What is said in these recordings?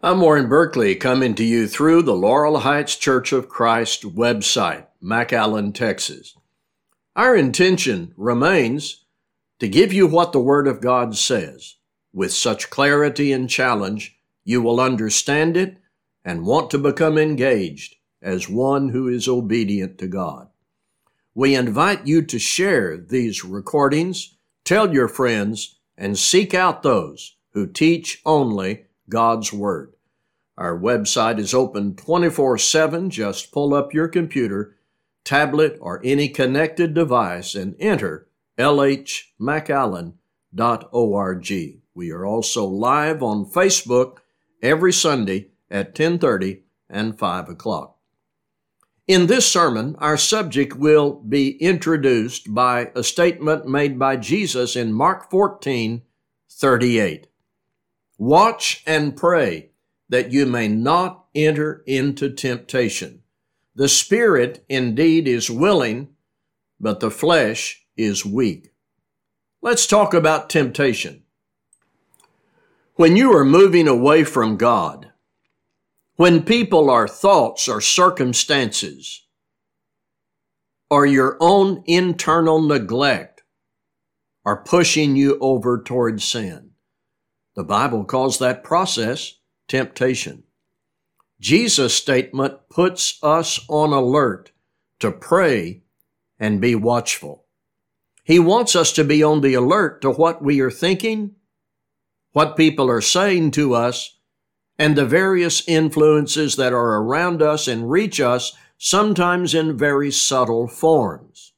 I'm Warren Berkeley coming to you through the Laurel Heights Church of Christ website, McAllen, Texas. Our intention remains to give you what the Word of God says with such clarity and challenge you will understand it and want to become engaged as one who is obedient to God. We invite you to share these recordings, tell your friends, and seek out those who teach only God's Word. Our website is open 24 7. Just pull up your computer, tablet, or any connected device and enter lhmcallen.org. We are also live on Facebook every Sunday at 10:30 and 5 o'clock. In this sermon, our subject will be introduced by a statement made by Jesus in Mark 14, 38. Watch and pray that you may not enter into temptation. The spirit indeed is willing, but the flesh is weak. Let's talk about temptation. When you are moving away from God, when people or thoughts or circumstances or your own internal neglect are pushing you over towards sin, the Bible calls that process temptation. Jesus' statement puts us on alert to pray and be watchful. He wants us to be on the alert to what we are thinking, what people are saying to us, and the various influences that are around us and reach us, sometimes in very subtle forms.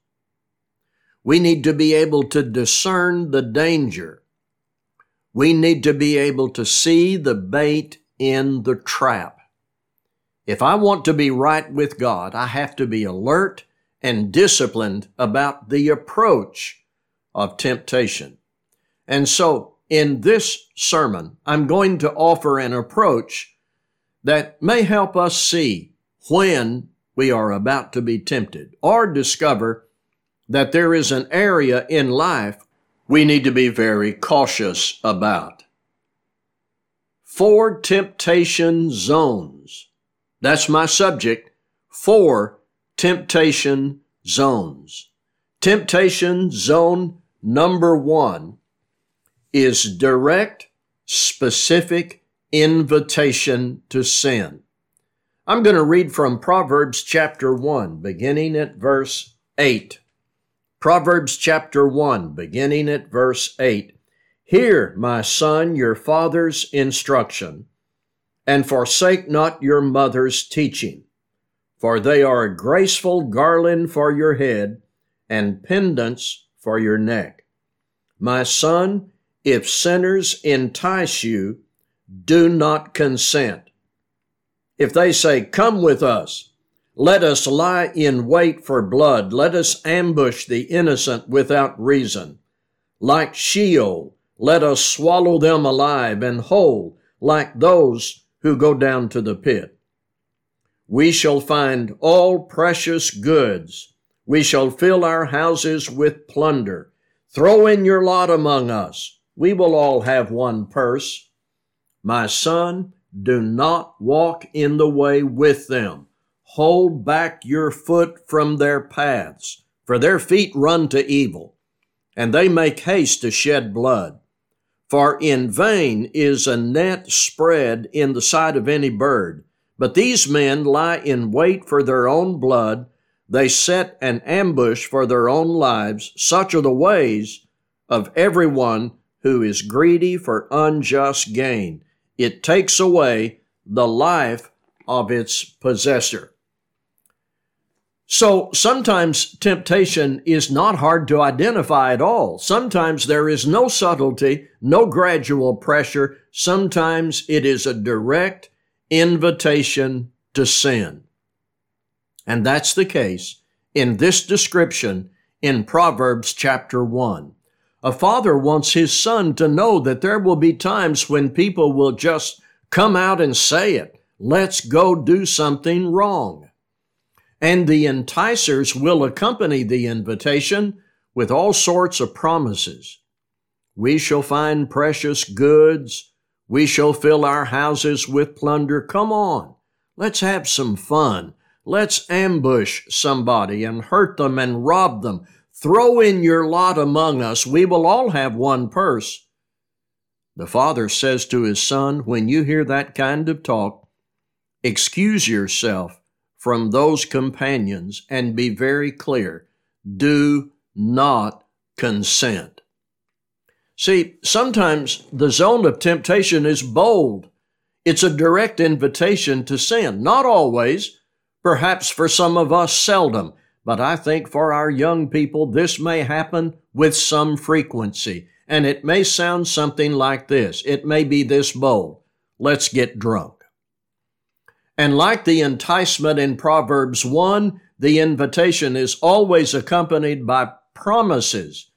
We need to be able to discern the danger we need to be able to see the bait in the trap. If I want to be right with God, I have to be alert and disciplined about the approach of temptation. And so in this sermon, I'm going to offer an approach that may help us see when we are about to be tempted or discover that there is an area in life we need to be very cautious about. Four temptation zones. That's my subject. Four temptation zones. Temptation zone number one is direct, specific invitation to sin. I'm going to read from Proverbs chapter 1, beginning at verse 8. Proverbs chapter 1, beginning at verse 8. Hear, my son, your father's instruction, and forsake not your mother's teaching, for they are a graceful garland for your head and pendants for your neck. My son, if sinners entice you, do not consent. If they say, Come with us, let us lie in wait for blood. Let us ambush the innocent without reason. Like Sheol, let us swallow them alive and whole, like those who go down to the pit. We shall find all precious goods. We shall fill our houses with plunder. Throw in your lot among us. We will all have one purse. My son, do not walk in the way with them Hold back your foot from their paths, for their feet run to evil, and they make haste to shed blood. For in vain is a net spread in the sight of any bird, but these men lie in wait for their own blood. They set an ambush for their own lives. Such are the ways of everyone who is greedy for unjust gain. It takes away the life of its possessor. So sometimes temptation is not hard to identify at all. Sometimes there is no subtlety, no gradual pressure. Sometimes it is a direct invitation to sin. And that's the case in this description in Proverbs chapter 1. A father wants his son to know that there will be times when people will just come out and say it. Let's go do something wrong and the enticers will accompany the invitation with all sorts of promises. We shall find precious goods. We shall fill our houses with plunder. Come on, let's have some fun. Let's ambush somebody and hurt them and rob them. Throw in your lot among us. We will all have one purse. The father says to his son, When you hear that kind of talk, excuse yourself from those companions and be very clear. Do not consent. See, sometimes the zone of temptation is bold. It's a direct invitation to sin. Not always. Perhaps for some of us, seldom. But I think for our young people, this may happen with some frequency. And it may sound something like this. It may be this bold. Let's get drunk. And like the enticement in Proverbs 1, the invitation is always accompanied by promises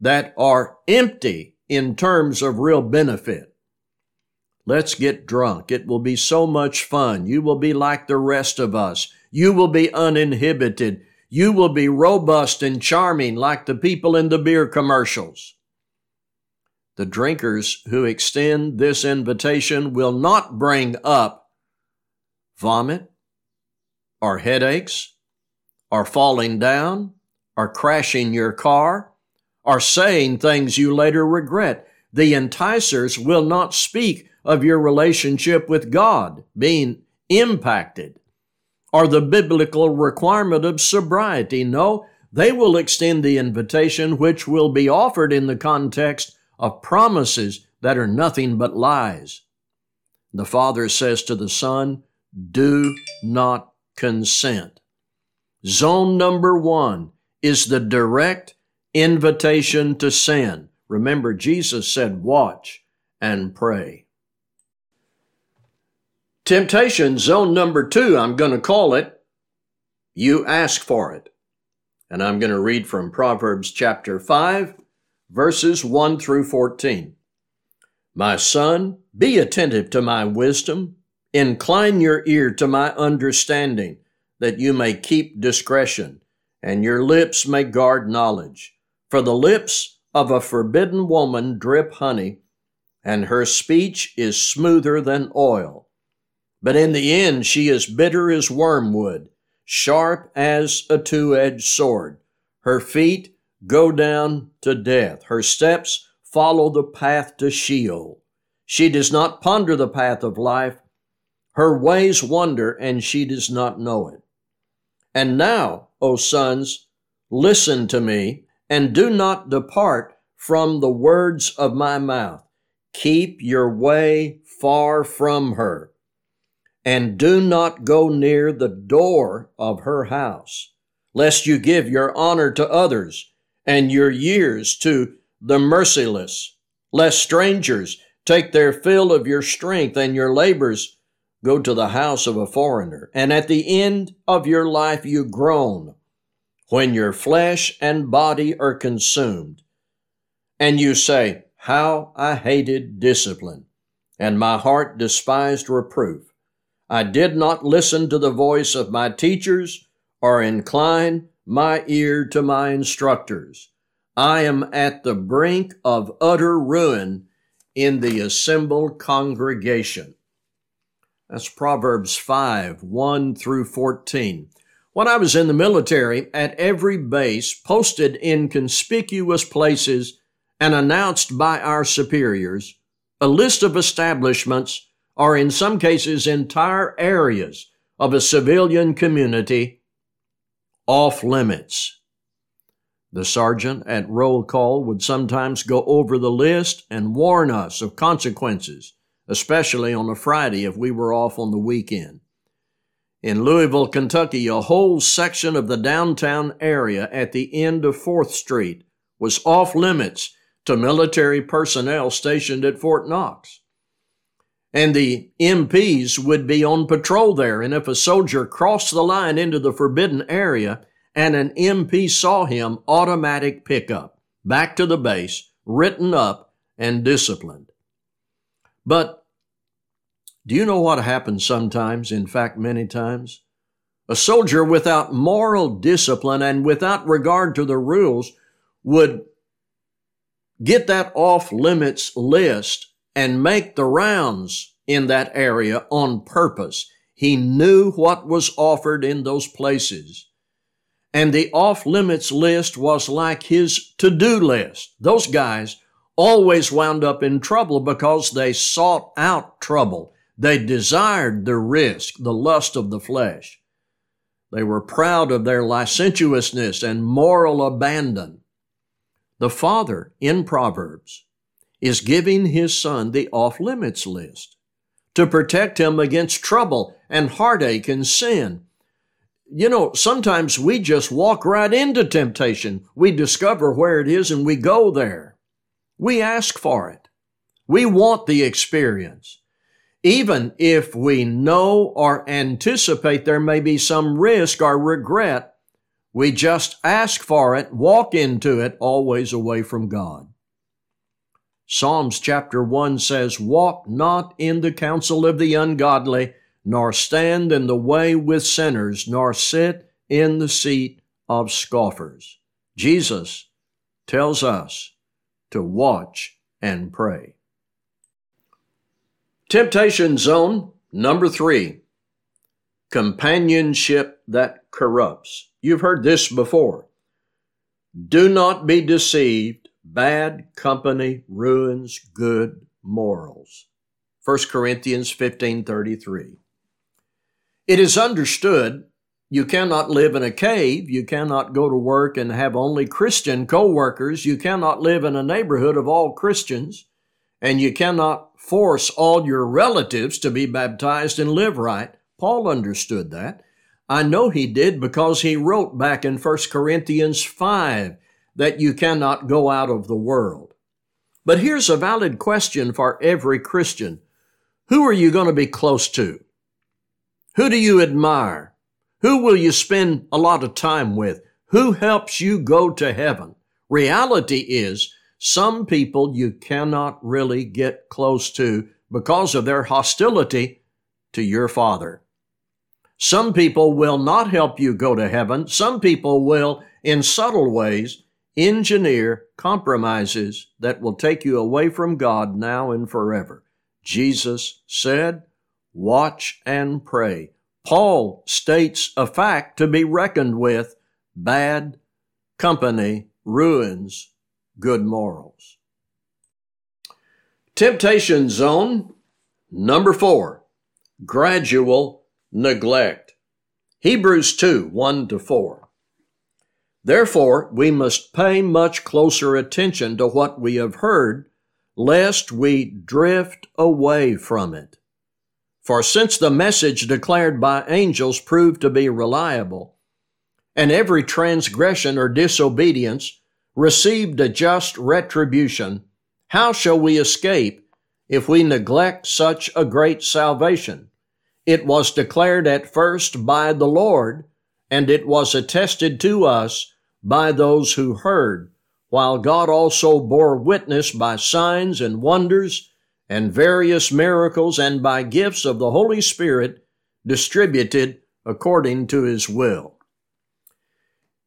that are empty in terms of real benefit. Let's get drunk. It will be so much fun. You will be like the rest of us. You will be uninhibited. You will be robust and charming like the people in the beer commercials. The drinkers who extend this invitation will not bring up vomit or headaches or falling down or crashing your car or saying things you later regret. The enticers will not speak of your relationship with God being impacted or the biblical requirement of sobriety. No, they will extend the invitation which will be offered in the context of promises that are nothing but lies. The Father says to the Son, Do not consent. Zone number one is the direct invitation to sin. Remember, Jesus said, Watch and pray. Temptation zone number two, I'm going to call it, you ask for it. And I'm going to read from Proverbs chapter 5, verses 1 through 14. My son, be attentive to my wisdom, incline your ear to my understanding, that you may keep discretion, and your lips may guard knowledge. For the lips of a forbidden woman drip honey, and her speech is smoother than oil. But in the end, she is bitter as wormwood, sharp as a two edged sword. Her feet go down to death. Her steps follow the path to Sheol. She does not ponder the path of life. Her ways wander, and she does not know it. And now, O sons, listen to me, and do not depart from the words of my mouth. Keep your way far from her, and do not go near the door of her house, lest you give your honor to others and your years to the merciless, lest strangers take their fill of your strength and your labors go to the house of a foreigner. And at the end of your life you groan when your flesh and body are consumed. And you say, How I hated discipline, and my heart despised reproof. I did not listen to the voice of my teachers or incline my ear to my instructors. I am at the brink of utter ruin in the assembled congregation. That's Proverbs 5 1 through 14. When I was in the military, at every base, posted in conspicuous places and announced by our superiors, a list of establishments, or in some cases entire areas of a civilian community off limits. The sergeant at roll call would sometimes go over the list and warn us of consequences, especially on a Friday if we were off on the weekend. In Louisville, Kentucky, a whole section of the downtown area at the end of 4th Street was off limits to military personnel stationed at Fort Knox. And the MPs would be on patrol there. And if a soldier crossed the line into the forbidden area and an MP saw him, automatic pickup, back to the base, written up and disciplined. But do you know what happens sometimes? In fact, many times? A soldier without moral discipline and without regard to the rules would get that off limits list and make the rounds in that area on purpose. He knew what was offered in those places. And the off limits list was like his to do list. Those guys always wound up in trouble because they sought out trouble. They desired the risk, the lust of the flesh. They were proud of their licentiousness and moral abandon. The father in Proverbs is giving his son the off limits list to protect him against trouble and heartache and sin. You know, sometimes we just walk right into temptation. We discover where it is and we go there. We ask for it. We want the experience. Even if we know or anticipate there may be some risk or regret, we just ask for it, walk into it, always away from God. Psalms chapter 1 says, Walk not in the counsel of the ungodly, nor stand in the way with sinners, nor sit in the seat of scoffers. Jesus tells us to watch and pray. Temptation zone number three companionship that corrupts. You've heard this before. Do not be deceived. Bad company ruins good morals. 1 Corinthians 15:33. It is understood you cannot live in a cave. You cannot go to work and have only Christian co-workers. You cannot live in a neighborhood of all Christians. And you cannot force all your relatives to be baptized and live right. Paul understood that. I know he did because he wrote back in 1 Corinthians 5 that you cannot go out of the world. But here's a valid question for every Christian. Who are you going to be close to? Who do you admire? Who will you spend a lot of time with? Who helps you go to heaven? Reality is some people you cannot really get close to because of their hostility to your Father. Some people will not help you go to heaven. Some people will, in subtle ways, engineer compromises that will take you away from God now and forever. Jesus said, Watch and pray. Paul states a fact to be reckoned with bad company ruins good morals. Temptation zone number four gradual neglect. Hebrews 2 1 to 4. Therefore, we must pay much closer attention to what we have heard, lest we drift away from it. For since the message declared by angels proved to be reliable, and every transgression or disobedience received a just retribution, how shall we escape if we neglect such a great salvation? It was declared at first by the Lord, and it was attested to us by those who heard, while God also bore witness by signs and wonders and various miracles and by gifts of the Holy Spirit distributed according to his will.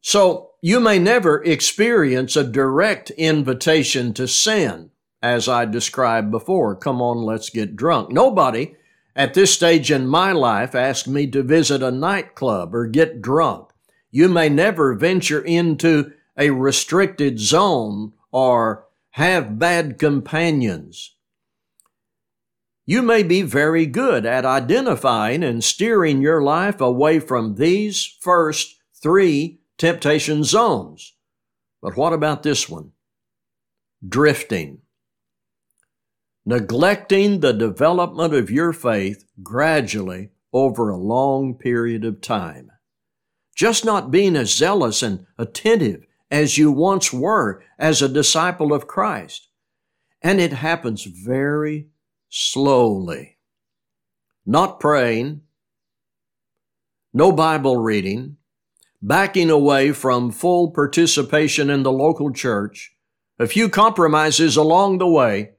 So you may never experience a direct invitation to sin, as I described before. Come on, let's get drunk. Nobody at this stage in my life asked me to visit a nightclub or get drunk. You may never venture into a restricted zone or have bad companions. You may be very good at identifying and steering your life away from these first three temptation zones. But what about this one? Drifting. Neglecting the development of your faith gradually over a long period of time. Just not being as zealous and attentive as you once were as a disciple of Christ. And it happens very slowly. Not praying, no Bible reading, backing away from full participation in the local church, a few compromises along the way,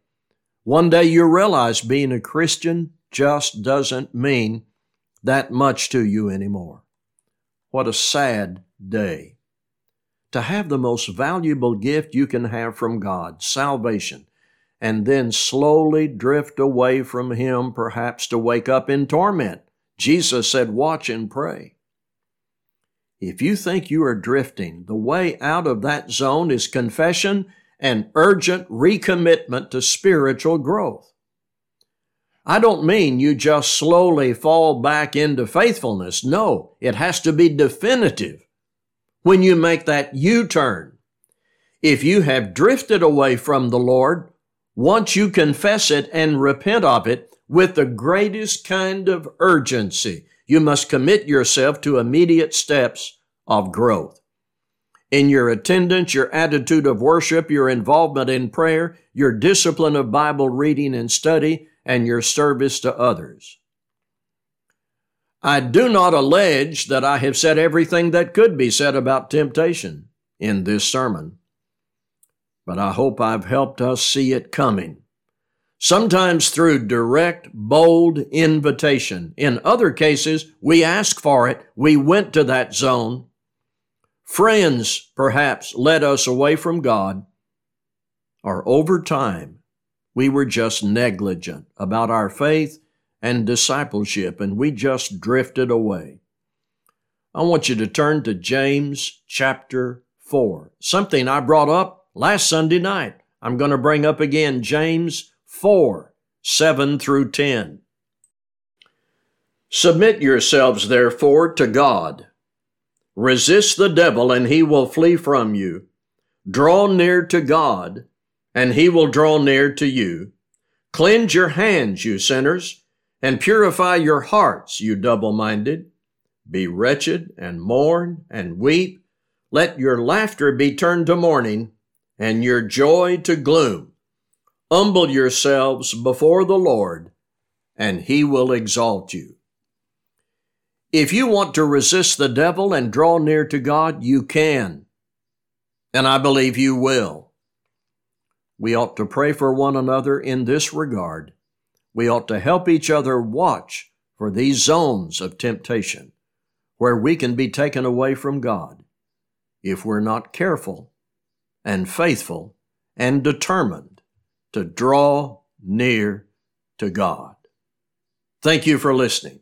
one day you realize being a Christian just doesn't mean that much to you anymore. What a sad day. To have the most valuable gift you can have from God, salvation, and then slowly drift away from Him, perhaps to wake up in torment. Jesus said, Watch and pray. If you think you are drifting, the way out of that zone is confession and urgent recommitment to spiritual growth. I don't mean you just slowly fall back into faithfulness. No, it has to be definitive when you make that U turn. If you have drifted away from the Lord, once you confess it and repent of it with the greatest kind of urgency, you must commit yourself to immediate steps of growth. In your attendance, your attitude of worship, your involvement in prayer, your discipline of Bible reading and study, and your service to others. I do not allege that I have said everything that could be said about temptation in this sermon, but I hope I've helped us see it coming. Sometimes through direct, bold invitation. In other cases, we ask for it. We went to that zone. Friends, perhaps, led us away from God. Or over time, we were just negligent about our faith and discipleship, and we just drifted away. I want you to turn to James chapter 4, something I brought up last Sunday night. I'm going to bring up again James 4, 7 through 10. Submit yourselves, therefore, to God. Resist the devil, and he will flee from you. Draw near to God, and he will draw near to you. Cleanse your hands, you sinners and purify your hearts, you double minded. Be wretched and mourn and weep. Let your laughter be turned to mourning and your joy to gloom. Humble yourselves before the Lord, and he will exalt you. If you want to resist the devil and draw near to God, you can. And I believe you will. We ought to pray for one another in this regard we ought to help each other watch for these zones of temptation where we can be taken away from God if we're not careful and faithful and determined to draw near to God. Thank you for listening.